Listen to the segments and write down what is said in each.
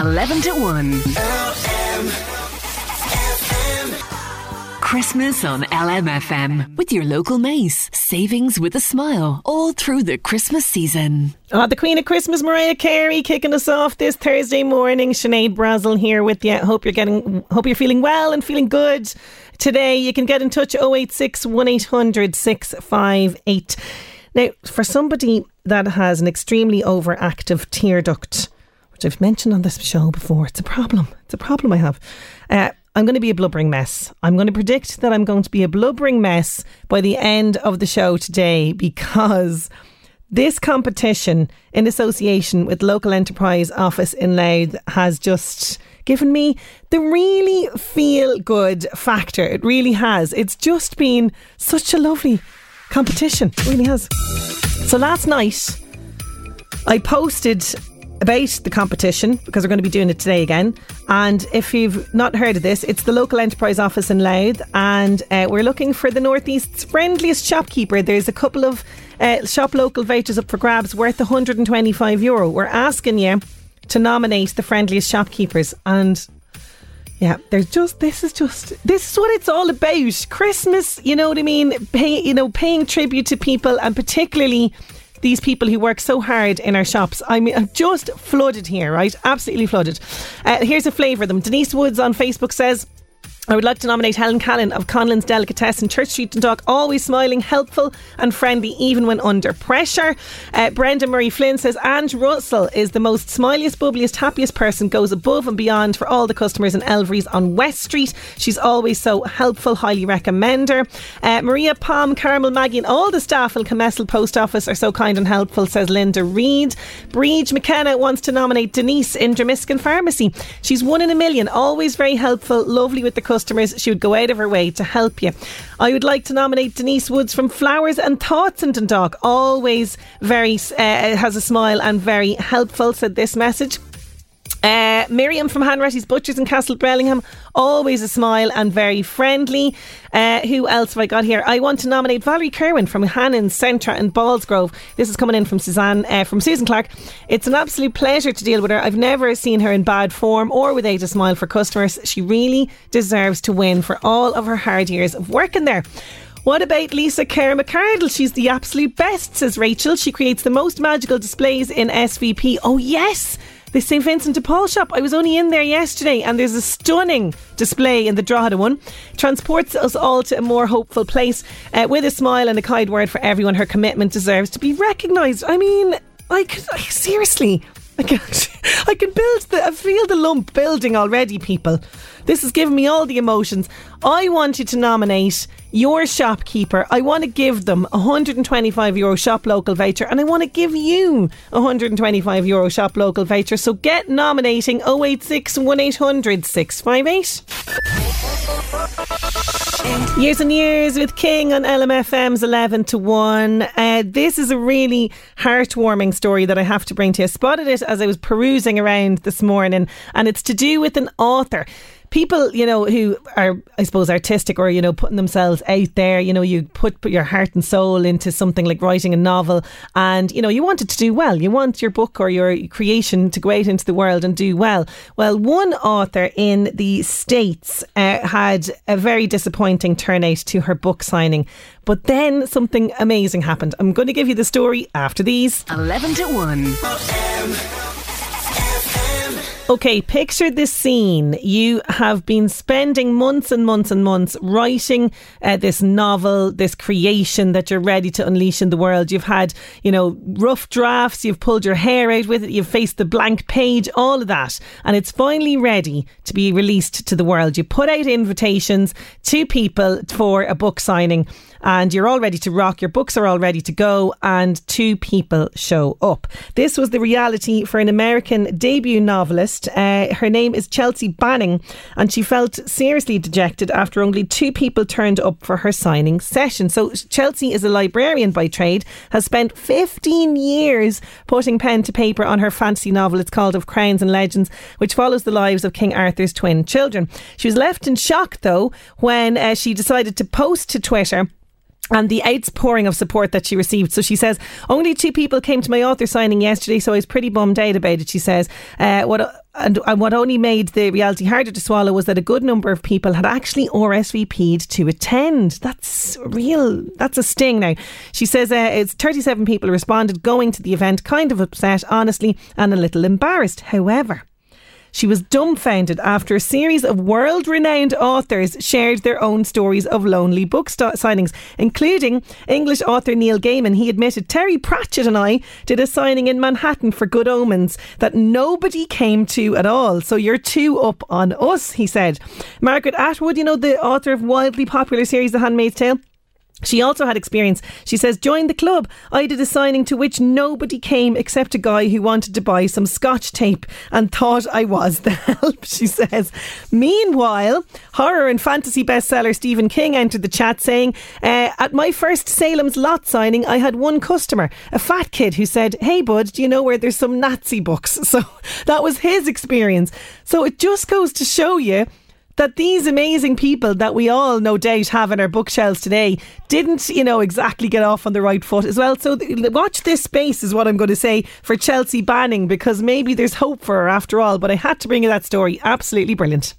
11 to 1. Christmas on LMFM with your local Mace. Savings with a smile all through the Christmas season. Oh, the Queen of Christmas, Mariah Carey, kicking us off this Thursday morning. Sinead Brazel here with you. Hope you're getting, hope you're feeling well and feeling good today. You can get in touch 086 1800 658. Now, for somebody that has an extremely overactive tear duct, I've mentioned on this show before, it's a problem. It's a problem I have. Uh, I'm going to be a blubbering mess. I'm going to predict that I'm going to be a blubbering mess by the end of the show today because this competition in association with Local Enterprise Office in Louth has just given me the really feel good factor. It really has. It's just been such a lovely competition. It really has. So last night, I posted about the competition because we're going to be doing it today again. And if you've not heard of this, it's the local enterprise office in Louth, and uh, we're looking for the Northeast's friendliest shopkeeper. There's a couple of uh, shop local vouchers up for grabs worth 125 euro. We're asking you to nominate the friendliest shopkeepers, and yeah, there's just this is just this is what it's all about. Christmas, you know what I mean? Pay, you know, paying tribute to people, and particularly these people who work so hard in our shops. I mean, I'm just flooded here, right? Absolutely flooded. Uh, here's a flavour of them. Denise Woods on Facebook says, I would like to nominate Helen Callan of Conlon's Delicatessen, Church Street and Dock, always smiling, helpful and friendly even when under pressure. Uh, Brenda Murray Flynn says Ange Russell is the most smiliest, bubbliest, happiest person, goes above and beyond for all the customers in Elvery's on West Street. She's always so helpful, highly recommend her. Uh, Maria Palm, Carmel, Maggie and all the staff in Comessel Post Office are so kind and helpful, says Linda Reid. Breege McKenna wants to nominate Denise in Dromiskin Pharmacy. She's one in a million, always very helpful, lovely with the customers customers, she would go out of her way to help you. I would like to nominate Denise Woods from Flowers and Thoughts in Dundalk. Always very uh, has a smile and very helpful. Said this message. Uh, Miriam from Hanratty's Butchers in Castlebellingham, always a smile and very friendly. Uh, who else have I got here? I want to nominate Valerie Kerwin from Hannon's Centra and Ballsgrove. This is coming in from Suzanne, uh, from Susan Clark. It's an absolute pleasure to deal with her. I've never seen her in bad form or without a smile for customers. She really deserves to win for all of her hard years of working there. What about Lisa Kerr McCardle? She's the absolute best, says Rachel. She creates the most magical displays in SVP. Oh, yes the St Vincent de Paul shop. I was only in there yesterday and there's a stunning display in the Drogheda one. Transports us all to a more hopeful place uh, with a smile and a kind word for everyone. Her commitment deserves to be recognised. I mean, I could, I, seriously, I can, I can build the, I feel the lump building already, people. This has given me all the emotions. I want you to nominate your shopkeeper. I want to give them a 125 euro shop local voucher and I want to give you a 125 euro shop local voucher. So get nominating 086 1800 658. Years and years with King on LMFM's 11 to 1. Uh, this is a really heartwarming story that I have to bring to you. I spotted it as I was perusing around this morning, and it's to do with an author people, you know, who are, I suppose, artistic or, you know, putting themselves out there, you know, you put, put your heart and soul into something like writing a novel and, you know, you want it to do well. You want your book or your creation to go out into the world and do well. Well, one author in the States uh, had a very disappointing turnout to her book signing. But then something amazing happened. I'm going to give you the story after these. 11 to 1. Okay, picture this scene. You have been spending months and months and months writing uh, this novel, this creation that you're ready to unleash in the world. You've had, you know, rough drafts, you've pulled your hair out with it, you've faced the blank page, all of that. And it's finally ready to be released to the world. You put out invitations to people for a book signing and you're all ready to rock. Your books are all ready to go, and two people show up. This was the reality for an American debut novelist. Uh, her name is Chelsea Banning, and she felt seriously dejected after only two people turned up for her signing session. So, Chelsea is a librarian by trade, has spent 15 years putting pen to paper on her fantasy novel. It's called Of Crowns and Legends, which follows the lives of King Arthur's twin children. She was left in shock, though, when uh, she decided to post to Twitter and the outpouring of support that she received. So she says, only two people came to my author signing yesterday, so I was pretty bummed out about it. She says, uh, what and, and what only made the reality harder to swallow was that a good number of people had actually RSVP'd to attend. That's real, that's a sting now. She says uh, it's 37 people responded going to the event, kind of upset, honestly, and a little embarrassed. However, she was dumbfounded after a series of world renowned authors shared their own stories of lonely book signings, including English author Neil Gaiman. He admitted Terry Pratchett and I did a signing in Manhattan for Good Omens that nobody came to at all. So you're two up on us, he said. Margaret Atwood, you know, the author of wildly popular series The Handmaid's Tale, she also had experience. She says, Join the club. I did a signing to which nobody came except a guy who wanted to buy some scotch tape and thought I was the help, she says. Meanwhile, horror and fantasy bestseller Stephen King entered the chat saying, uh, At my first Salem's Lot signing, I had one customer, a fat kid, who said, Hey, bud, do you know where there's some Nazi books? So that was his experience. So it just goes to show you that these amazing people that we all no doubt have in our bookshelves today didn't, you know, exactly get off on the right foot as well. So th- watch this space is what I'm going to say for Chelsea Banning because maybe there's hope for her after all. But I had to bring you that story. Absolutely brilliant.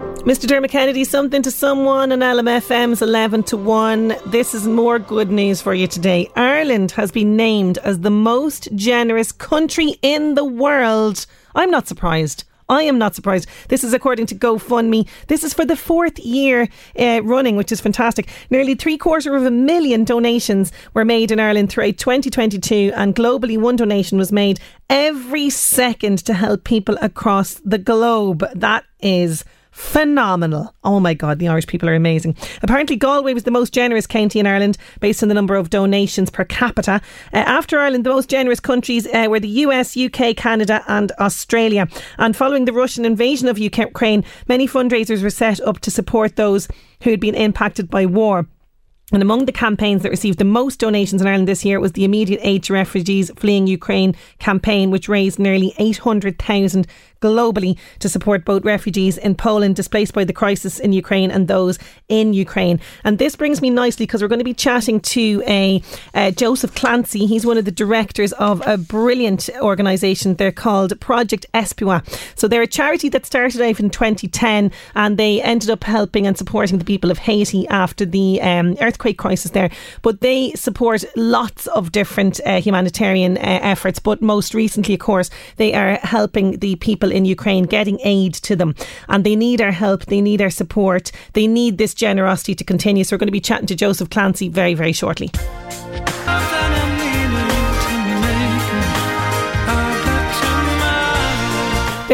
Mr. Dermot Kennedy, something to someone on LMFM's 11 to 1. This is more good news for you today. Ireland has been named as the most generous country in the world. I'm not surprised. I am not surprised. This is according to GoFundMe. This is for the fourth year uh, running, which is fantastic. Nearly three quarter of a million donations were made in Ireland throughout 2022, and globally, one donation was made every second to help people across the globe. That is phenomenal. Oh my God, the Irish people are amazing. Apparently, Galway was the most generous county in Ireland based on the number of donations per capita. Uh, after Ireland, the most generous countries uh, were the US, UK, Canada, and Australia. And following the Russian invasion of Ukraine, many fundraisers were set up to support those who had been impacted by war. And among the campaigns that received the most donations in Ireland this year was the Immediate Aid to Refugees Fleeing Ukraine campaign, which raised nearly 800,000 globally to support both refugees in Poland displaced by the crisis in Ukraine and those in Ukraine. And this brings me nicely because we're going to be chatting to a uh, Joseph Clancy. He's one of the directors of a brilliant organisation. They're called Project Espwa. So they're a charity that started out in 2010 and they ended up helping and supporting the people of Haiti after the um, earthquake crisis there. But they support lots of different uh, humanitarian uh, efforts. But most recently, of course, they are helping the people people in Ukraine, getting aid to them. And they need our help, they need our support, they need this generosity to continue. So we're going to be chatting to Joseph Clancy very, very shortly.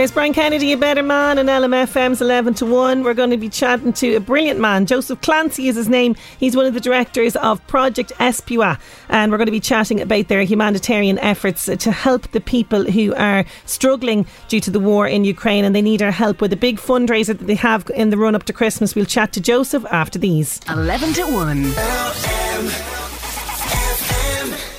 There's Brian Kennedy, a better man, and LMFM's 11 to 1. We're going to be chatting to a brilliant man. Joseph Clancy is his name. He's one of the directors of Project Espwa, and we're going to be chatting about their humanitarian efforts to help the people who are struggling due to the war in Ukraine, and they need our help with a big fundraiser that they have in the run up to Christmas. We'll chat to Joseph after these. 11 to 1.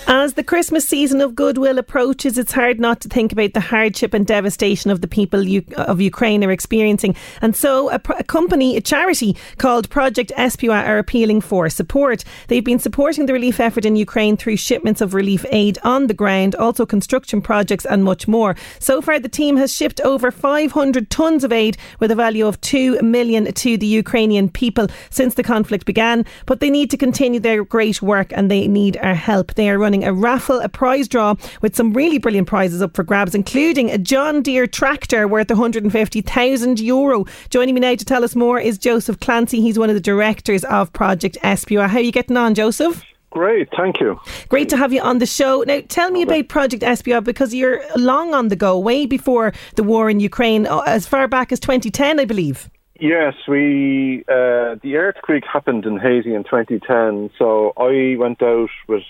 As the Christmas season of goodwill approaches, it's hard not to think about the hardship and devastation of the people of Ukraine are experiencing. And so, a, a company, a charity called Project Espwa, are appealing for support. They've been supporting the relief effort in Ukraine through shipments of relief aid on the ground, also construction projects, and much more. So far, the team has shipped over 500 tonnes of aid with a value of 2 million to the Ukrainian people since the conflict began. But they need to continue their great work and they need our help. They are running running a raffle, a prize draw with some really brilliant prizes up for grabs, including a John Deere tractor worth 150,000 euro. Joining me now to tell us more is Joseph Clancy. He's one of the directors of Project Espwa. How are you getting on, Joseph? Great, thank you. Great to have you on the show. Now, tell me about Project Espwa because you're long on the go, way before the war in Ukraine, uh, as far back as 2010, I believe. Yes, we uh, the earthquake happened in Haiti in 2010. So I went out with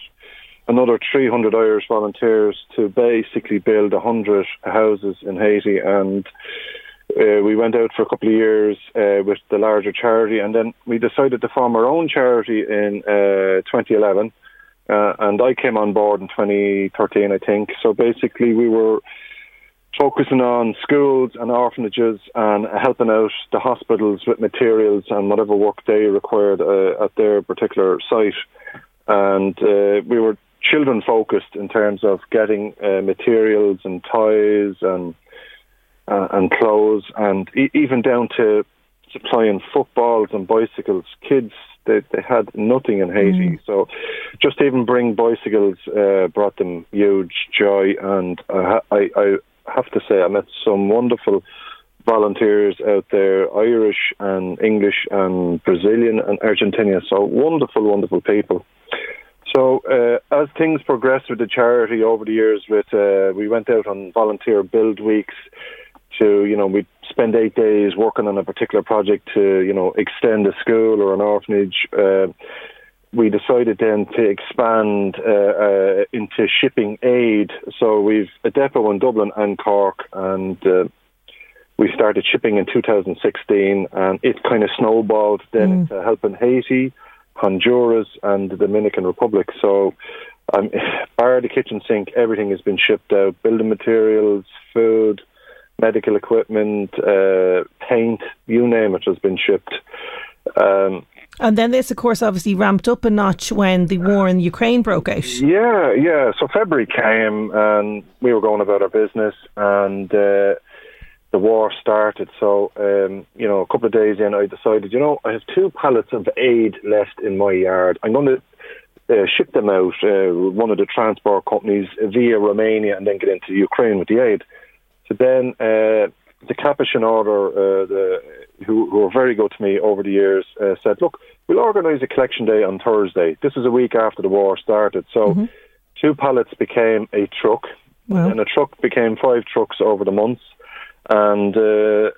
another 300 Irish volunteers to basically build 100 houses in Haiti. And uh, we went out for a couple of years uh, with the larger charity, and then we decided to form our own charity in uh, 2011. Uh, and I came on board in 2013, I think. So basically, we were focusing on schools and orphanages and helping out the hospitals with materials and whatever work they required uh, at their particular site. And uh, we were children focused in terms of getting uh, materials and toys and uh, and clothes, and e- even down to supplying footballs and bicycles. Kids they they had nothing in Haiti, mm. so just even bring bicycles uh, brought them huge joy. And uh, I, I have to say, I met some wonderful volunteers out there, Irish and English and Brazilian and Argentinian. So wonderful, wonderful people. So uh, as things progressed with the charity over the years, with uh, we went out on volunteer build weeks to you know we spend eight days working on a particular project to you know extend a school or an orphanage. Uh, we decided then to expand uh, uh, into shipping aid. So we've a depot in Dublin and Cork, and uh, we started shipping in 2016, and it kind of snowballed then mm. into helping Haiti, Honduras, and the Dominican Republic. So. Um, bar the kitchen sink, everything has been shipped out: building materials, food, medical equipment, uh, paint, you name it, has been shipped. Um, and then this, of course, obviously ramped up a notch when the war in Ukraine broke out. Yeah, yeah. So February came and we were going about our business and uh, the war started. So, um, you know, a couple of days in, I decided, you know, I have two pallets of aid left in my yard. I'm going to uh, ship them out, uh, one of the transport companies via Romania and then get into Ukraine with the aid. So then uh, the Capuchin Order, uh, the, who, who were very good to me over the years, uh, said, look, we'll organise a collection day on Thursday. This is a week after the war started. So mm-hmm. two pallets became a truck, and a truck became five trucks over the months. And uh,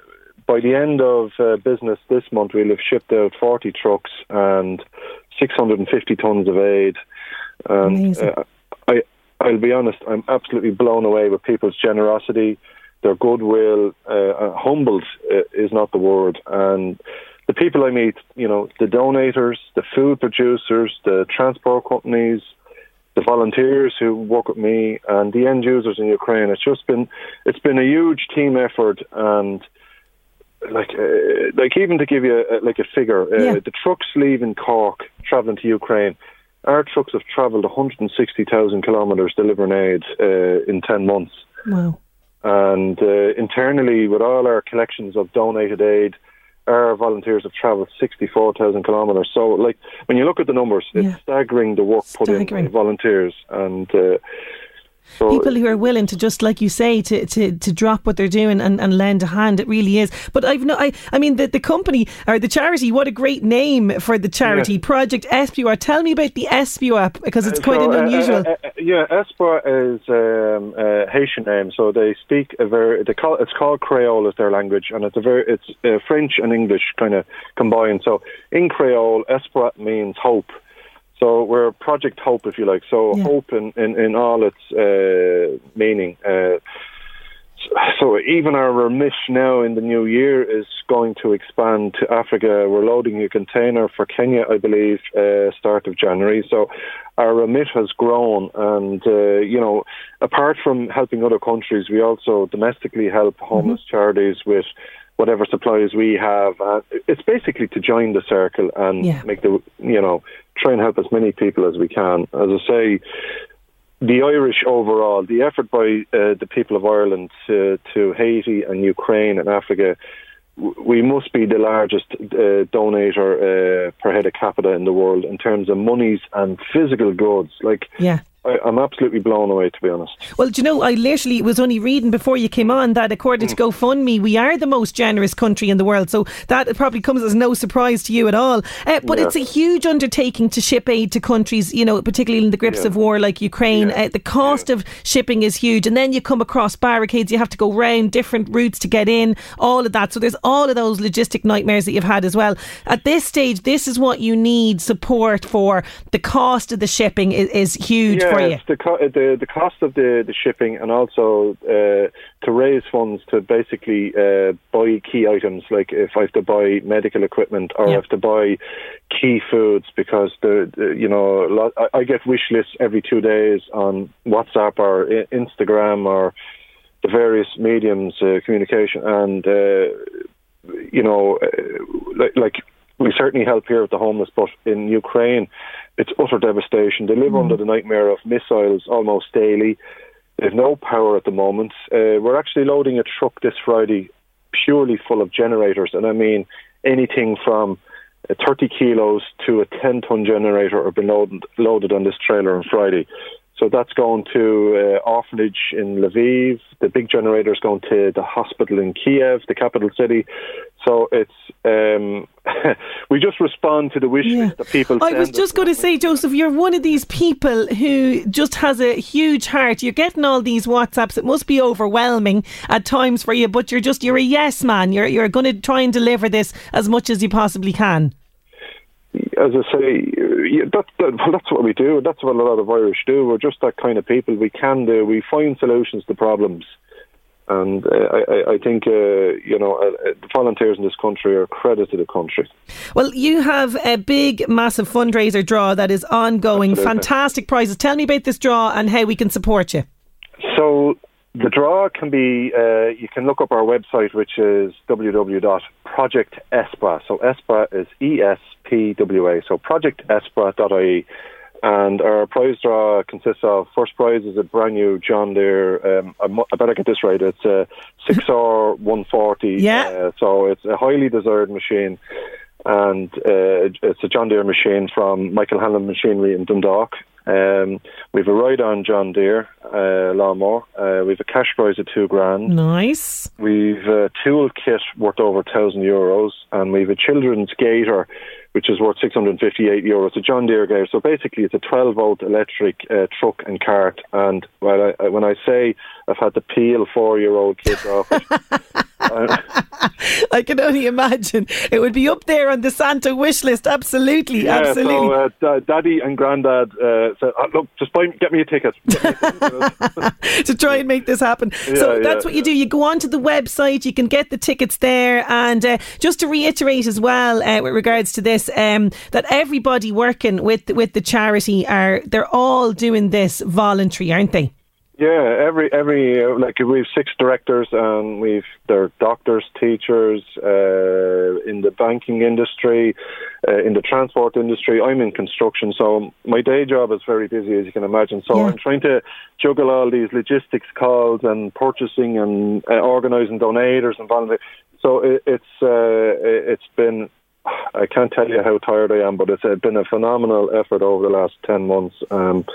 by the end of uh, business this month, we'll have shipped out 40 trucks and 650 tons of aid. And uh, I, I'll be honest, I'm absolutely blown away with people's generosity their goodwill, uh, uh, humbled uh, is not the word. And the people I meet, you know, the donators, the food producers, the transport companies, the volunteers who work with me, and the end users in Ukraine. It's just been, it's been a huge team effort, and like, uh, like even to give you a, like a figure, uh, yeah. the trucks leaving Cork traveling to Ukraine. Our trucks have travelled 160,000 kilometres delivering aid uh, in 10 months. Wow. And uh, internally, with all our collections of donated aid, our volunteers have travelled 64,000 kilometres. So, like, when you look at the numbers, yeah. it's staggering the work staggering. put in by volunteers. And uh, so People who are willing to just, like you say, to, to, to drop what they're doing and, and lend a hand. It really is. But I've no, I, I mean, the, the company or the charity, what a great name for the charity, yeah. Project Espoir. Tell me about the Espoir because it's quite so, an uh, unusual. Uh, uh, yeah, Espoir is um, a Haitian name, so they speak a very. They call it's called Creole as their language, and it's a very it's uh, French and English kind of combined. So in Creole, Espoir means hope. So we're Project Hope, if you like. So yeah. hope in, in, in all its uh, meaning. Uh, so even our remit now in the new year is going to expand to Africa. We're loading a container for Kenya, I believe, uh, start of January. So our remit has grown, and uh, you know, apart from helping other countries, we also domestically help homeless mm-hmm. charities with whatever supplies we have. Uh, it's basically to join the circle and yeah. make the you know try and help as many people as we can. As I say, the Irish overall, the effort by uh, the people of Ireland to, to Haiti and Ukraine and Africa, we must be the largest uh, donator uh, per head of capita in the world in terms of monies and physical goods. Like, yeah. I, am absolutely blown away, to be honest. Well, do you know, I literally was only reading before you came on that according mm. to GoFundMe, we are the most generous country in the world. So that probably comes as no surprise to you at all. Uh, but yeah. it's a huge undertaking to ship aid to countries, you know, particularly in the grips yeah. of war like Ukraine. Yeah. Uh, the cost of shipping is huge. And then you come across barricades, you have to go round different routes to get in, all of that. So there's all of those logistic nightmares that you've had as well. At this stage, this is what you need support for. The cost of the shipping is, is huge for you. The, co- the, the cost of the, the shipping and also uh, to raise funds to basically uh, buy key items, like if I have to buy medical equipment or I have to buy key foods because the, the you know I, I get wish lists every two days on WhatsApp or Instagram or the various mediums uh, communication and uh, you know uh, like, like we certainly help here with the homeless, but in Ukraine, it's utter devastation. They live mm. under the nightmare of missiles almost daily. They've no power at the moment. Uh, we're actually loading a truck this Friday purely full of generators, and I mean anything from uh, 30 kilos to a 10 ton generator have been loaded, loaded on this trailer on Friday. So that's going to uh, orphanage in Lviv. The big generator is going to the hospital in Kiev, the capital city. So it's um, we just respond to the wishes yeah. that people. I was just going to say, Joseph, you're one of these people who just has a huge heart. You're getting all these WhatsApps. It must be overwhelming at times for you, but you're just you're a yes man. You're you're going to try and deliver this as much as you possibly can as I say, that, that, well, that's what we do. That's what a lot of Irish do. We're just that kind of people. We can do. We find solutions to problems, and uh, I, I, think uh, you know uh, the volunteers in this country are a credit to the country. Well, you have a big, massive fundraiser draw that is ongoing. Absolutely. Fantastic prizes. Tell me about this draw and how we can support you. So the draw can be, uh, you can look up our website, which is www.projectespwa. So ESPA is E-S-P-W-A. So projectespwa.ie. And our prize draw consists of first prize is a brand new John Deere. Um, I better get this right. It's a 6R 140. Yeah. Uh, so it's a highly desired machine and uh, it's a John Deere machine from Michael Hanlon Machinery in Dundalk. Um, we've a ride on John Deere uh, lawnmower. Uh, we've a cash prize of two grand. Nice. We've a tool kit worth over a thousand euros, and we've a children's gator, which is worth 658 euros. A John Deere gator. So basically, it's a 12 volt electric uh, truck and cart. And well, I, when I say I've had to peel four year old kids off it. I can only imagine it would be up there on the Santa wish list. Absolutely, yeah, absolutely. So, uh, Daddy and Granddad uh, said, oh, "Look, just buy, get me a ticket." to try and make this happen. Yeah, so that's yeah, what you do. You go onto the website, you can get the tickets there, and uh, just to reiterate as well, uh, with regards to this, um, that everybody working with with the charity are they're all doing this voluntary, aren't they? Yeah, every every uh, like we've six directors and we've they're doctors, teachers uh, in the banking industry, uh, in the transport industry. I'm in construction, so my day job is very busy, as you can imagine. So yeah. I'm trying to juggle all these logistics calls and purchasing and uh, organising donators and volunteers. So it, it's uh, it's been I can't tell you how tired I am, but it's been a phenomenal effort over the last 10 months. Um,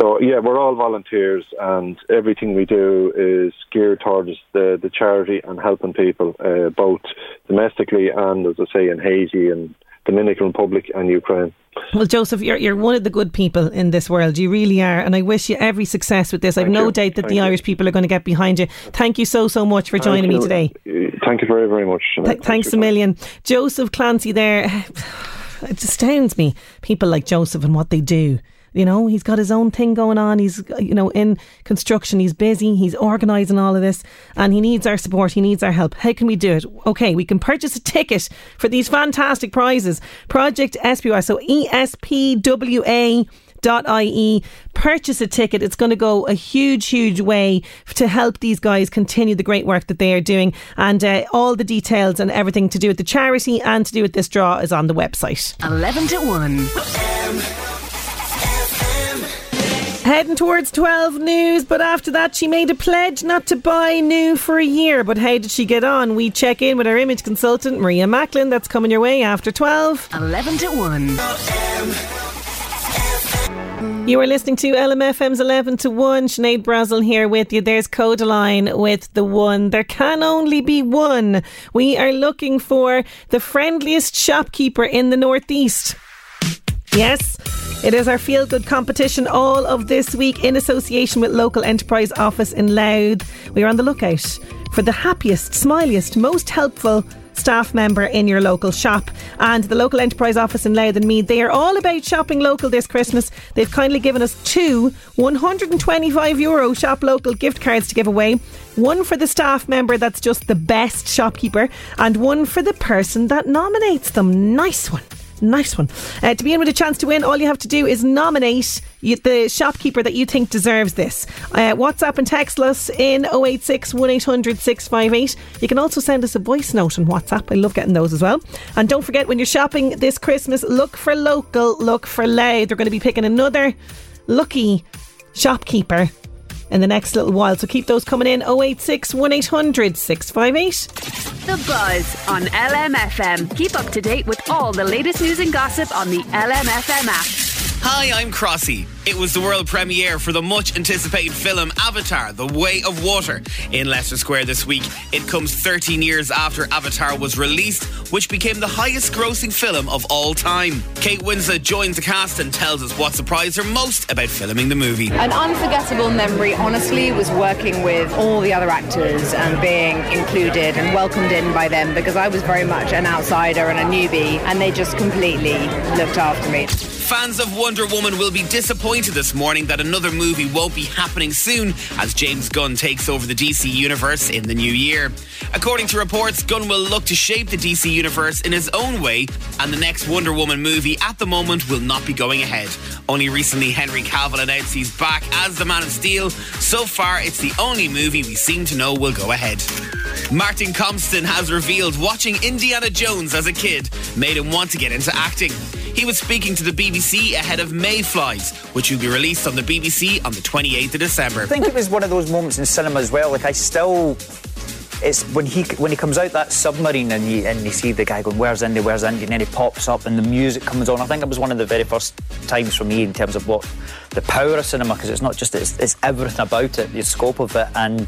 so yeah, we're all volunteers, and everything we do is geared towards the the charity and helping people, uh, both domestically and, as I say, in Haiti and Dominican Republic and Ukraine. Well, Joseph, you're you're one of the good people in this world. You really are, and I wish you every success with this. I've no you. doubt that Thank the you. Irish people are going to get behind you. Thank you so so much for Thank joining you. me today. Thank you very very much. Th- thanks a million, Joseph Clancy. There, it astounds me people like Joseph and what they do. You know, he's got his own thing going on. He's, uh, you know, in construction. He's busy. He's organising all of this and he needs our support. He needs our help. How can we do it? Okay, we can purchase a ticket for these fantastic prizes. Project SPY. So ESPWA ie purchase a ticket it's going to go a huge huge way to help these guys continue the great work that they are doing and uh, all the details and everything to do with the charity and to do with this draw is on the website 11 to 1 Heading towards 12 news, but after that, she made a pledge not to buy new for a year. But how did she get on? We check in with our image consultant, Maria Macklin. That's coming your way after 12. 11 to 1. You are listening to LMFM's 11 to 1. Sinead Brazel here with you. There's Kodaline with the one. There can only be one. We are looking for the friendliest shopkeeper in the Northeast. Yes, it is our feel good competition all of this week in association with Local Enterprise Office in Louth. We are on the lookout for the happiest, smiliest, most helpful staff member in your local shop. And the local enterprise office in Louth and Meath, they are all about shopping local this Christmas. They've kindly given us two 125 euro shop local gift cards to give away. One for the staff member that's just the best shopkeeper, and one for the person that nominates them. Nice one. Nice one. Uh, to be in with a chance to win, all you have to do is nominate the shopkeeper that you think deserves this. Uh, WhatsApp and text us in 086 1800 658. You can also send us a voice note on WhatsApp. I love getting those as well. And don't forget, when you're shopping this Christmas, look for local, look for Louth. They're going to be picking another lucky shopkeeper in the next little while. So keep those coming in 086 1800 658. The Buzz on LMFM. Keep up to date with all the latest news and gossip on the LMFM app. Hi, I'm Crossy. It was the world premiere for the much anticipated film Avatar The Way of Water in Leicester Square this week. It comes 13 years after Avatar was released, which became the highest grossing film of all time. Kate Winslet joins the cast and tells us what surprised her most about filming the movie. An unforgettable memory, honestly, was working with all the other actors and being included and welcomed in by them because I was very much an outsider and a newbie, and they just completely looked after me. Fans of Wonder Woman will be disappointed this morning that another movie won't be happening soon as James Gunn takes over the DC universe in the new year. According to reports, Gunn will look to shape the DC universe in his own way, and the next Wonder Woman movie at the moment will not be going ahead. Only recently, Henry Cavill announced he's back as the Man of Steel. So far, it's the only movie we seem to know will go ahead. Martin Compston has revealed watching Indiana Jones as a kid made him want to get into acting. He was speaking to the BBC ahead of Mayflies, which will be released on the BBC on the 28th of December. I think it was one of those moments in cinema as well. Like I still it's when he when he comes out that submarine and you and you see the guy going, "Where's Indy? Where's Indy?" and then he pops up and the music comes on. I think it was one of the very first times for me in terms of what the power of cinema because it's not just it's, it's everything about it, the scope of it, and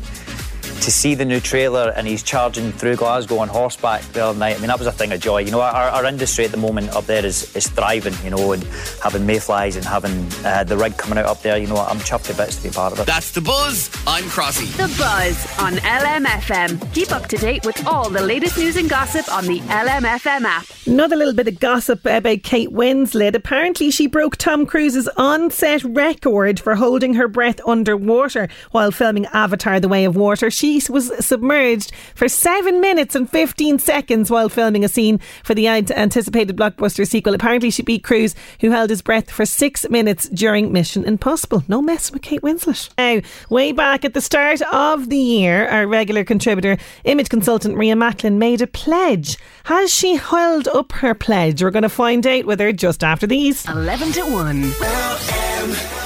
to see the new trailer and he's charging through Glasgow on horseback the other night, I mean, that was a thing of joy. You know, our, our industry at the moment up there is, is thriving, you know, and having mayflies and having uh, the rig coming out up there, you know, I'm chuffed to bits to be part of it. That's The Buzz. I'm Crossy. The Buzz on LMFM. Keep up to date with all the latest news and gossip on the LMFM app. Another little bit of gossip about Kate Winslet. Apparently, she broke Tom Cruise's on set record for holding her breath underwater while filming Avatar The Way of Water. She was submerged for 7 minutes and 15 seconds while filming a scene for the anticipated blockbuster sequel. Apparently, she beat Cruise, who held his breath for 6 minutes during Mission Impossible. No mess with Kate Winslet. Now, way back at the start of the year, our regular contributor, image consultant Maria Macklin, made a pledge. Has she held up her pledge? We're going to find out with her just after these. 11 to 1.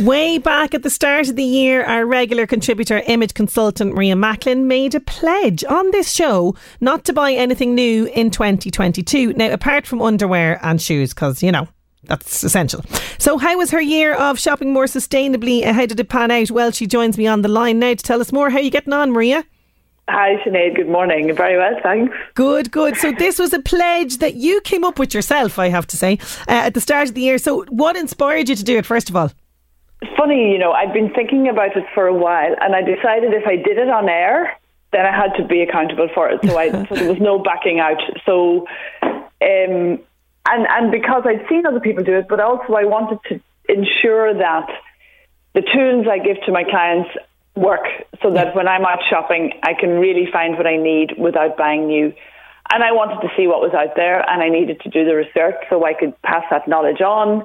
Way back at the start of the year, our regular contributor, image consultant Maria Macklin, made a pledge on this show not to buy anything new in 2022. Now, apart from underwear and shoes, because, you know, that's essential. So, how was her year of shopping more sustainably? How did it pan out? Well, she joins me on the line now to tell us more. How are you getting on, Maria? Hi, Sinead. Good morning. Very well, thanks. Good, good. So, this was a pledge that you came up with yourself, I have to say, uh, at the start of the year. So, what inspired you to do it, first of all? Funny, you know, I'd been thinking about it for a while, and I decided if I did it on air, then I had to be accountable for it. So I so there was no backing out. So, um, and and because I'd seen other people do it, but also I wanted to ensure that the tools I give to my clients work, so that when I'm out shopping, I can really find what I need without buying new. And I wanted to see what was out there, and I needed to do the research so I could pass that knowledge on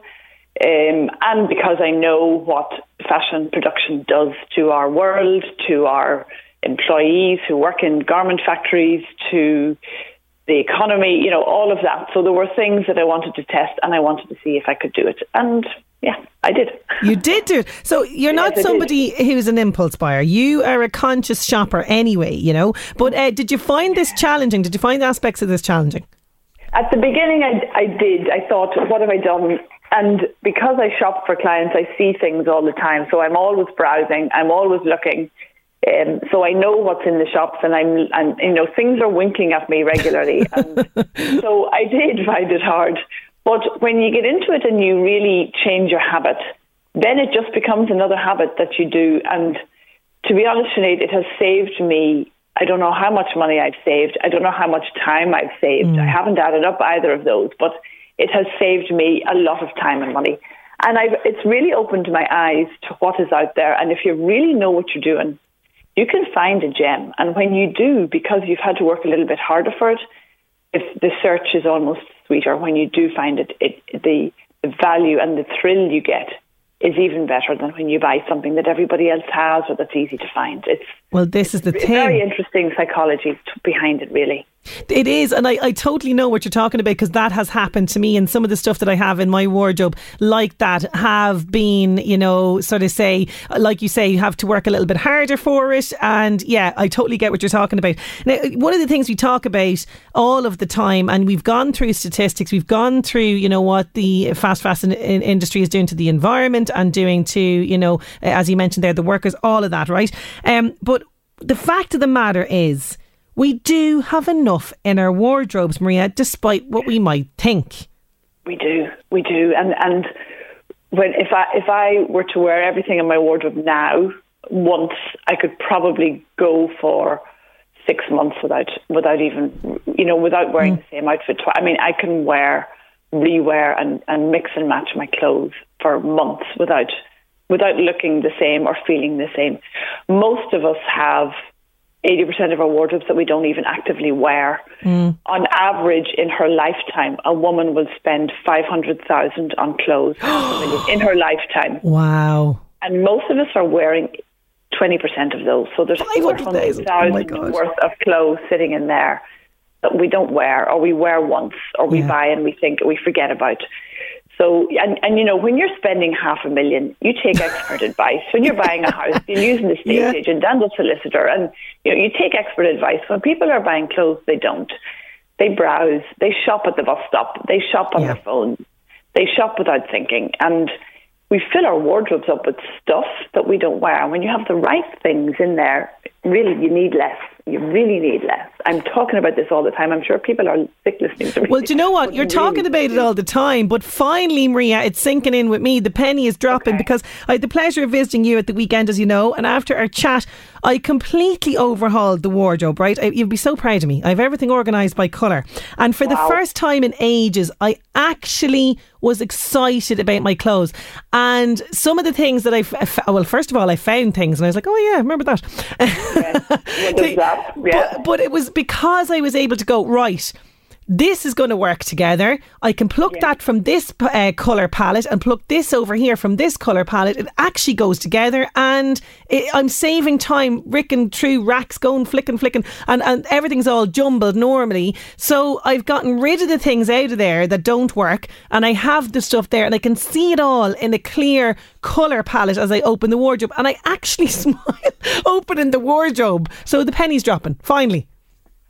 um, and because I know what fashion production does to our world, to our employees who work in garment factories, to the economy, you know, all of that. So there were things that I wanted to test and I wanted to see if I could do it. And yeah, I did. You did do it. So you're yes, not somebody who's an impulse buyer. You are a conscious shopper anyway, you know. But uh, did you find this challenging? Did you find aspects of this challenging? At the beginning, I, I did. I thought, what have I done? And because I shop for clients, I see things all the time. So I'm always browsing. I'm always looking. Um, so I know what's in the shops, and I'm, and you know, things are winking at me regularly. and so I did find it hard. But when you get into it and you really change your habit, then it just becomes another habit that you do. And to be honest, Sinead, it has saved me. I don't know how much money I've saved. I don't know how much time I've saved. Mm. I haven't added up either of those, but it has saved me a lot of time and money. And I've, it's really opened my eyes to what is out there. And if you really know what you're doing, you can find a gem. And when you do, because you've had to work a little bit harder for it, if the search is almost sweeter when you do find it, it the, the value and the thrill you get is even better than when you buy something that everybody else has or that's easy to find. It's well, this is the thing. Very interesting psychology behind it, really. It is, and I, I totally know what you're talking about because that has happened to me, and some of the stuff that I have in my wardrobe, like that, have been, you know, sort of say, like you say, you have to work a little bit harder for it. And yeah, I totally get what you're talking about. Now, one of the things we talk about all of the time, and we've gone through statistics, we've gone through, you know, what the fast fashion industry is doing to the environment and doing to, you know, as you mentioned there, the workers, all of that, right? Um, but the fact of the matter is, we do have enough in our wardrobes, Maria, despite what we might think. We do, we do, and and when if I if I were to wear everything in my wardrobe now, once I could probably go for six months without without even you know without wearing mm. the same outfit. Twice. I mean, I can wear, rewear, and and mix and match my clothes for months without without looking the same or feeling the same. Most of us have 80% of our wardrobes that we don't even actively wear. Mm. On average, in her lifetime, a woman will spend 500,000 on clothes in her lifetime. Wow. And most of us are wearing 20% of those. So there's 400,000 oh worth of clothes sitting in there that we don't wear or we wear once or we yeah. buy and we think we forget about. So, and, and you know, when you're spending half a million, you take expert advice. When you're buying a house, you're using the estate yeah. agent and the solicitor, and you know, you take expert advice. When people are buying clothes, they don't. They browse, they shop at the bus stop, they shop on yeah. their phone, they shop without thinking, and we fill our wardrobes up with stuff that we don't wear. And when you have the right things in there, really, you need less. You really need less. I'm talking about this all the time. I'm sure people are sick listening to me. Well, do you know what? You're talking about it all the time, but finally, Maria, it's sinking in with me. The penny is dropping okay. because I had the pleasure of visiting you at the weekend, as you know, and after our chat, I completely overhauled the wardrobe, right? I, you'd be so proud of me. I have everything organised by colour. And for wow. the first time in ages, I actually was excited about my clothes. And some of the things that I, well, first of all, I found things and I was like, oh, yeah, remember that. Yeah. yeah. But, but it was because I was able to go, right this is going to work together. I can pluck yeah. that from this uh, colour palette and pluck this over here from this colour palette. It actually goes together and it, I'm saving time ricking through racks, going flicking, flicking, and, and everything's all jumbled normally. So I've gotten rid of the things out of there that don't work and I have the stuff there and I can see it all in a clear colour palette as I open the wardrobe and I actually smile opening the wardrobe. So the penny's dropping, finally.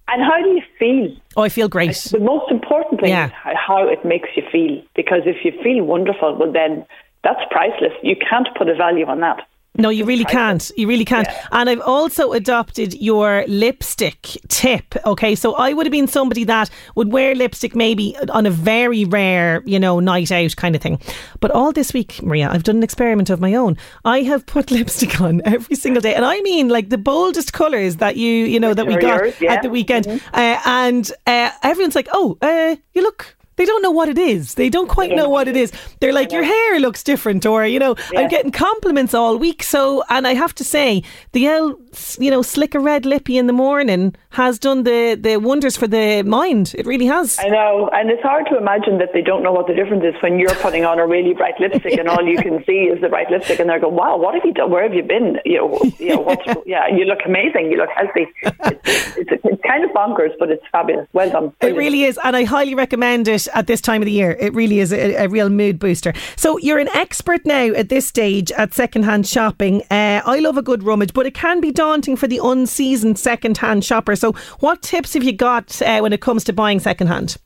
And how do you feel? Oh, I feel great. the most important thing yeah. is how it makes you feel. Because if you feel wonderful, well, then that's priceless. You can't put a value on that. No, you really can't. You really can't. Yeah. And I've also adopted your lipstick tip. Okay, so I would have been somebody that would wear lipstick maybe on a very rare, you know, night out kind of thing. But all this week, Maria, I've done an experiment of my own. I have put lipstick on every single day, and I mean like the boldest colours that you, you know, that we got yours, yeah. at the weekend. Mm-hmm. Uh, and uh, everyone's like, "Oh, uh, you look they don't know what it is. They don't quite know what it is. They're like, your hair looks different, or you know, yeah. I'm getting compliments all week. So, and I have to say, the L, you know, slick a red lippy in the morning has done the the wonders for the mind. It really has. I know, and it's hard to imagine that they don't know what the difference is when you're putting on a really bright lipstick yeah. and all you can see is the bright lipstick, and they're going, "Wow, what have you done? Where have you been? You know, you know, what's, yeah, you look amazing. You look healthy. It's, it's, it's, kind of bonkers, but it's fabulous. Well done. Brilliant. It really is, and I highly recommend it at this time of the year. It really is a, a real mood booster. So you're an expert now at this stage at secondhand shopping. Uh, I love a good rummage, but it can be daunting for the unseasoned secondhand shopper. So what tips have you got uh, when it comes to buying secondhand?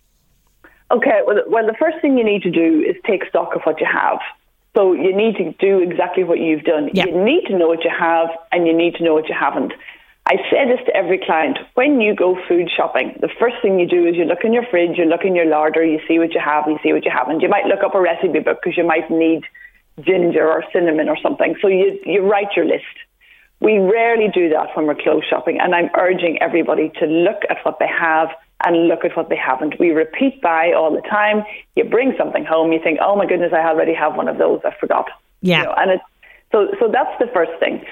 Okay, well, well, the first thing you need to do is take stock of what you have. So you need to do exactly what you've done. You need to know what you have and you need to know what you haven't. I say this to every client. When you go food shopping, the first thing you do is you look in your fridge, you look in your larder, you see what you have, you see what you haven't. You might look up a recipe book because you might need ginger or cinnamon or something. So you, you write your list. We rarely do that when we're clothes shopping, and I'm urging everybody to look at what they have and look at what they haven't. We repeat buy all the time. You bring something home, you think, oh my goodness, I already have one of those, I forgot. Yeah. You know, and it's, so, so that's the first thing.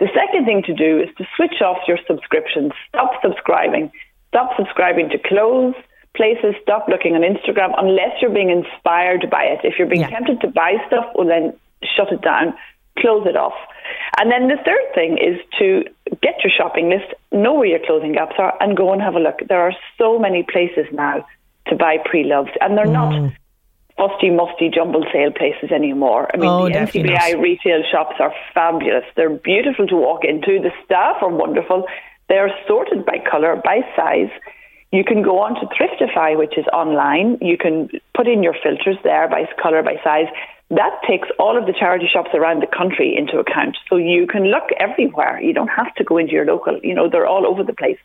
The second thing to do is to switch off your subscriptions. Stop subscribing. Stop subscribing to clothes, places. Stop looking on Instagram unless you're being inspired by it. If you're being yeah. tempted to buy stuff, well then shut it down. close it off. And then the third thing is to get your shopping list, know where your closing gaps are, and go and have a look. There are so many places now to buy pre-loved, and they're not mm. Fusty, musty, jumble sale places anymore. I mean, Oh, the not. retail shops are fabulous. They're beautiful to walk into. The staff are wonderful. They're sorted by colour, by size. You can go on to Thriftify, which is online. You can put in your filters there by colour, by size. That takes all of the charity shops around the country into account. So you can look everywhere. You don't have to go into your local, you know, they're all over the place.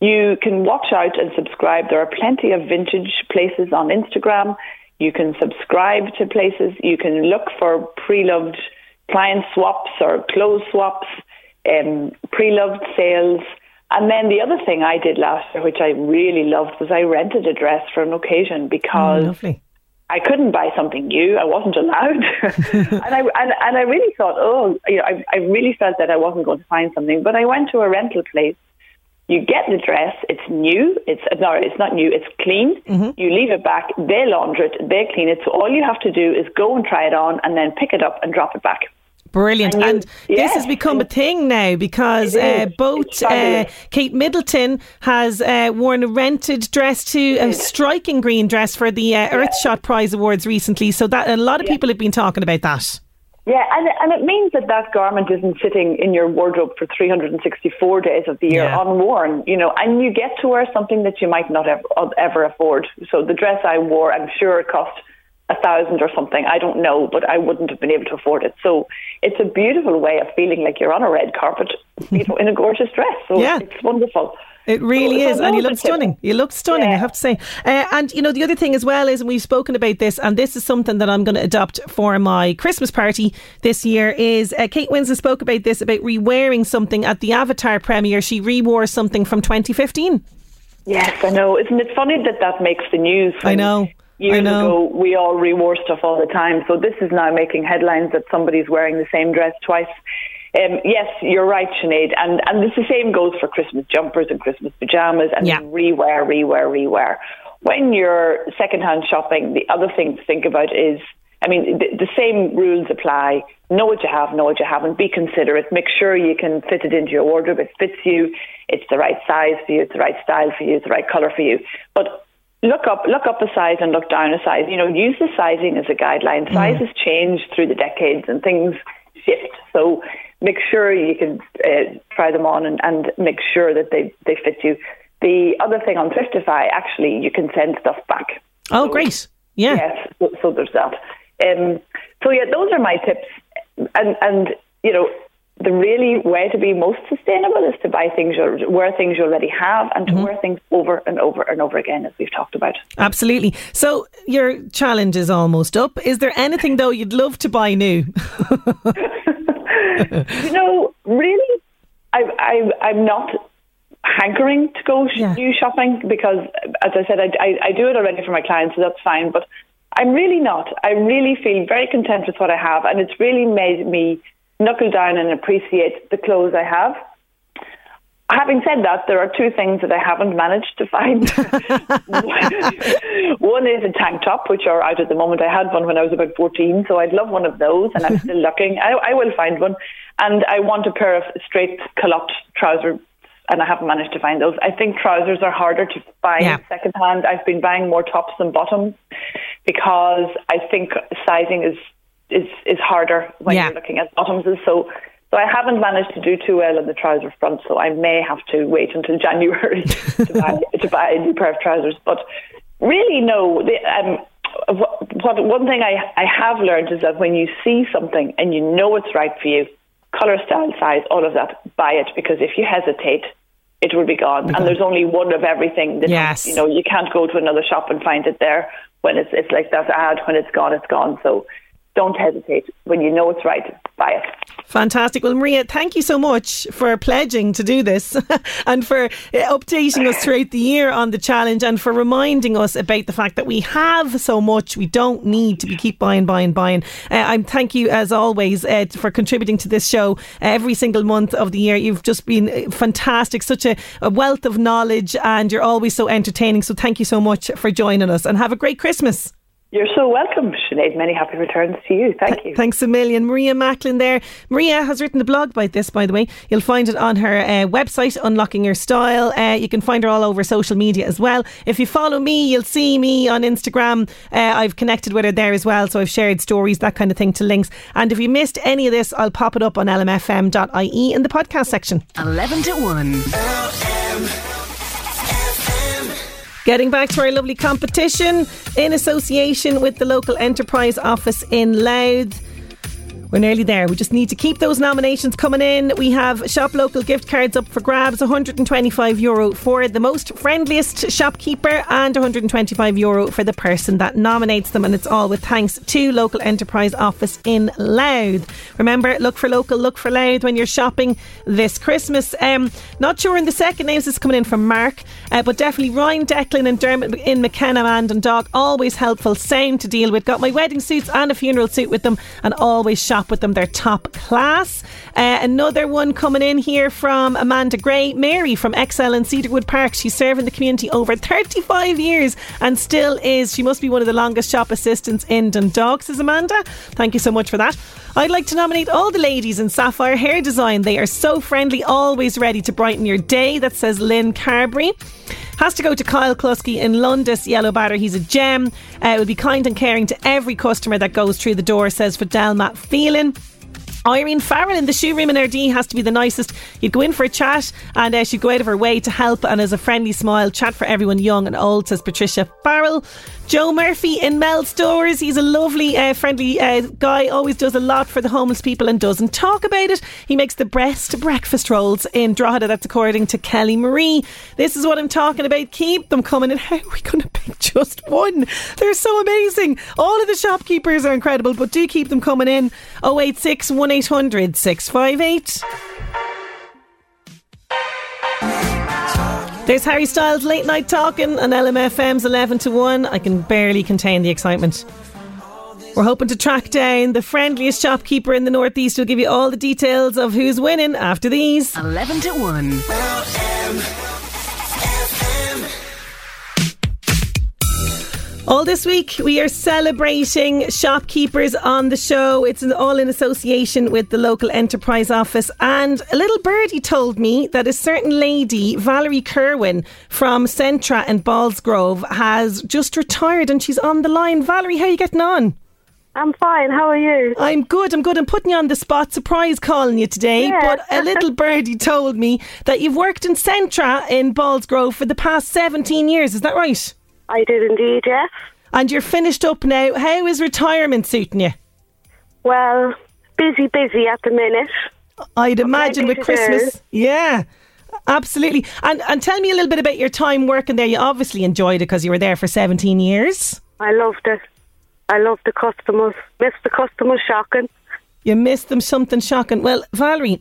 You can watch out and subscribe. There are plenty of vintage places on Instagram. You can subscribe to places. You can look for pre-loved client swaps or clothes swaps, um, pre-loved sales. And then the other thing I did last year, which I really loved, was I rented a dress for an occasion because Oh, I couldn't buy something new. I wasn't allowed, and I and, and I really thought, oh, you know, I, I really felt that I wasn't going to find something. But I went to a rental place. You get the dress. It's new. It's no, it's not new. It's clean. You leave it back. They launder it. They clean it. So all you have to do is go and try it on, and then pick it up and drop it back. Brilliant. And And, you- this has become a thing now because uh, both uh. Kate Middleton has uh, worn a rented dress to a striking green dress for the uh, Earthshot Prize Awards recently. So that a lot of people have been talking about that. Yeah, and and it means that that garment isn't sitting in your wardrobe for 364 days of the year Yeah. unworn, you know, and you get to wear something that you might not ever, ever afford. So the dress I wore, I'm sure it cost a thousand or something. I don't know, but I wouldn't have been able to afford it. So it's a beautiful way of feeling like you're on a red carpet, you know, in a gorgeous dress. So Yeah. it's wonderful. It really is, and you look stunning. You look stunning, I have to say. Uh, and you know the other thing as well is, and we've spoken about this, and this is something that I'm going to adopt for my Christmas party this year. Is uh, Kate Winslet spoke about this about re-wearing something at the Avatar premiere. She re-wore something from 2015. Yes, I know. Isn't it funny that that makes the news? I know. Years I know. ago, we all rewore stuff all the time. So this is now making headlines that somebody's wearing the same dress twice. Um, yes, you're right, Sinead. And, and it's the same goes for Christmas jumpers and Christmas pajamas and Yeah. rewear, rewear, rewear. When you're secondhand shopping, the other thing to think about is I mean, the, the same rules apply. Know what you have, know what you haven't. Be considerate. Make sure you can fit it into your wardrobe. It fits you. It's the right size for you. It's the right style for you. It's the right color for you. But look up, look up a size and look down a size. You know, use the sizing as a guideline. Sizes change through the decades and things shift. So make sure you can uh, try them on and, and make sure that they, they fit you. The other thing on Thriftify, actually, you can send stuff back. Oh, great! Yeah, Yes, so, so there's that. Um, so yeah, those are my tips. And and you know, the really way to be most sustainable is to buy things you wear things you already have and to Mm-hmm. wear things over and over and over again, as we've talked about. absolutely. So your challenge is almost up. Is there anything though you'd love to buy new? you know, really, I, I, I'm not hankering to go Yeah. new shopping because, as I said, I, I, I do it already for my clients, so that's fine. But I'm really not. I really feel very content with what I have, and it's really made me knuckle down and appreciate the clothes I have. Having said that, there are two things that I haven't managed to find. one is a tank top, which are out at the moment. I had one when I was about 14, so I'd love one of those, and I'm still looking. I, I will find one. And I want a pair of straight culotte trousers, and I haven't managed to find those. I think trousers are harder to find Yeah. secondhand. I've been buying more tops than bottoms because I think sizing is is, is harder when Yeah. you're looking at bottoms. So so I haven't managed to do too well on the trouser front, so I may have to wait until January to buy to buy a new pair of trousers. But really, no. The, um, what, what one thing I I have learned is that when you see something and you know it's right for you, color, style, size, all of that, buy it because if you hesitate. It will be gone, and there's only one of everything. That, Yes. you know you can't go to another shop and find it there when it's it's like that ad when it's gone, it's gone. So don't hesitate. When you know it's right, buy it. Fantastic. Well, Maria, thank you so much for pledging to do this and for uh, updating us throughout the year on the challenge and for reminding us about the fact that we have so much. We don't need to be keep buying, buying, buying. Uh, I'm thank you as always uh, for contributing to this show uh, every single month of the year. You've just been uh, fantastic, such a, a wealth of knowledge, and you're always so entertaining. So thank you so much for joining us and have a great Christmas. You're so welcome, Sinead. Many happy returns to you. Thank you. Thanks a million. Maria Macklin there. Maria has written a blog about this, by the way. You'll find it on her uh, website, Unlocking Your Style. Uh, you can find her all over social media as well. If you follow me, you'll see me on Instagram. Uh, I've connected with her there as well, so I've shared stories, that kind of thing, to links. And if you missed any of this, I'll pop it up on lmfm.ie in the podcast section. 11 to 1. Getting back to our lovely competition in association with the local enterprise office in Louth. We're nearly there. We just need to keep those nominations coming in. We have shop local gift cards up for grabs 125 euro for the most friendliest shopkeeper and 125 euro for the person that nominates them. And it's all with thanks to local enterprise office in Louth. Remember, look for local, look for Louth when you're shopping this Christmas. Um, not sure in the second names is coming in from Mark, uh, but definitely Ryan, Declan, and Dermot in McKenna, and Dog. Always helpful, same to deal with. Got my wedding suits and a funeral suit with them, and always shop with them. They're top class. Uh, another one coming in here from Amanda Gray. Mary from Excel in Cedarwood Park. She's serving the community over 35 years and still is. She must be one of the longest shop assistants in Dundalk, says Amanda. Thank you so much for that. I'd like to nominate all the ladies in Sapphire Hair Design. They are so friendly, always ready to brighten your day. That says Lynn Carberry. Has to go to Kyle Klusky in Londis, Yellow Batter. He's a gem. Uh, will be kind and caring to every customer that goes through the door, says Fidel Matt Phelan. Irene Farrell in the shoe room in Ardee has to be the nicest. You'd go in for a chat and uh, she'd go out of her way to help and as a friendly smile, chat for everyone young and old, says Patricia Farrell. Joe Murphy in Mel Stores. He's a lovely, uh, friendly uh, guy, always does a lot for the homeless people and doesn't talk about it. He makes the best breakfast rolls in Drogheda, that's according to Kelly Marie. This is what I'm talking about. Keep them coming and how are we going to pick just one? They're so amazing. All of the shopkeepers are incredible, but do keep them coming in. 086 1800 658. There's Harry Styles late night talking on LMFM's 11 to 1. I can barely contain the excitement. We're hoping to track down the friendliest shopkeeper in the Northeast. We'll give you all the details of who's winning after these. 11 to 1. All this week, we are celebrating shopkeepers on the show. It's all in association with the local enterprise office. And a little birdie told me that a certain lady, Valerie Kerwin from Centra in Ballsgrove, has just retired and she's on the line. Valerie, how are you getting on? I'm fine. How are you? I'm good. I'm good. I'm putting you on the spot, surprise calling you today. Yeah. But a little birdie told me that you've worked in Centra in Ballsgrove for the past 17 years. Is that right? I did indeed, yes. And you're finished up now. How is retirement suiting you? Well, busy, busy at the minute. I'd imagine with Christmas. do. Yeah. Absolutely. And and tell me a little bit about your time working there. You obviously enjoyed it because you were there for 17 years. I loved it. I loved the customers. Missed the customers shocking. You missed them something shocking. Well, Valerie,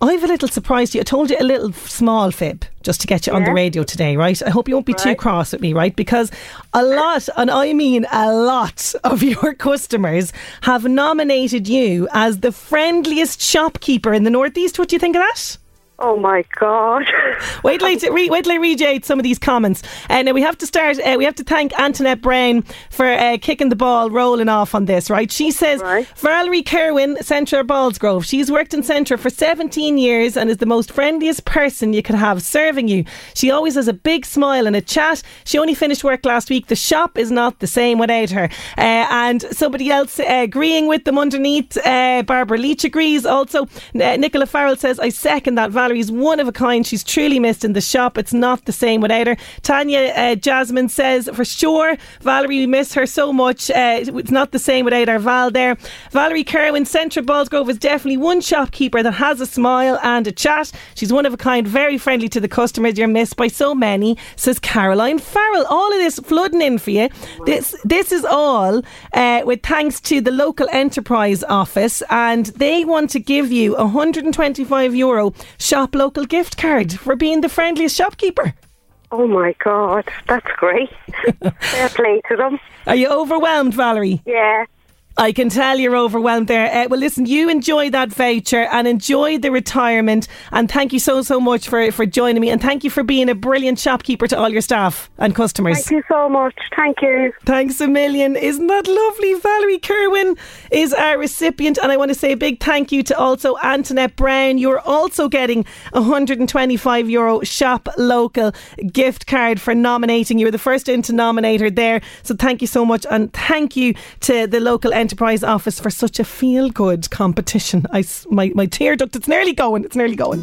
I've a little surprise to you. I told you a little small fib just to get you on the radio today, right? I hope you won't be too cross with me, right? Because a lot, and I mean a lot, of your customers have nominated you as the friendliest shopkeeper in the Northeast. What do you think of that? Oh my God. Wait till I, re- wait till I read you out some of these comments. Uh, we have to start. Uh, we have to thank Antoinette Brown for uh, kicking the ball, rolling off on this. Right? She says Right. Valerie Kerwin, Centra Ballsgrove. She's worked in Centra for 17 years and is the most friendliest person you could have serving you. She always has a big smile and a chat. She only finished work last week. The shop is not the same without her. Uh, and somebody else uh, agreeing with them underneath. Uh, Barbara Leach agrees. Also, Nicola Farrell says, "I second that. Valerie's one of a kind. She's truly missed in the shop. It's not the same without her." Tanya uh, Jasmine says, "For sure, Valerie, we miss her so much. Uh, it's not the same without our Val there." Valerie Kerwin, Centra Ballsgrove is definitely one shopkeeper that has a smile and a chat. She's one of a kind, very friendly to the customers. You're missed by so many, says Caroline Farrell. All of this flooding in for you. This this is all uh, with thanks to the local enterprise office, and they want to give you 125 euro shop local gift card for being the friendliest shopkeeper. Oh my God. That's great. Fair play to them. Are you overwhelmed, Valerie? Yeah. I can tell you're overwhelmed there. Uh, well, listen, you enjoy that voucher and enjoy the retirement. And thank you so, so much for, for joining me. And thank you for being a brilliant shopkeeper to all your staff and customers. Thank you so much. Thank you. Thanks a million. Isn't that lovely? Valerie Kerwin is our recipient. And I want to say a big thank you to also Antoinette Brown. You're also getting a 125 euro shop local gift card for nominating. You were the first into nominator there. So thank you so much. And thank you to the local Enterprise Office for such a feel good competition. I, my, my tear duct, it's nearly going, it's nearly going.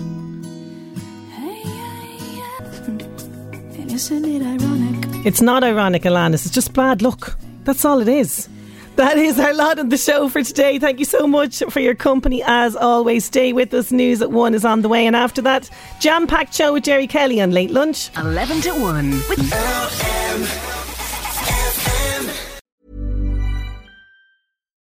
Isn't it ironic? It's not ironic, Alanis, it's just bad luck. That's all it is. That is our lot of the show for today. Thank you so much for your company as always. Stay with us. News at 1 is on the way. And after that, jam packed show with Jerry Kelly on Late Lunch. 11 to 1 with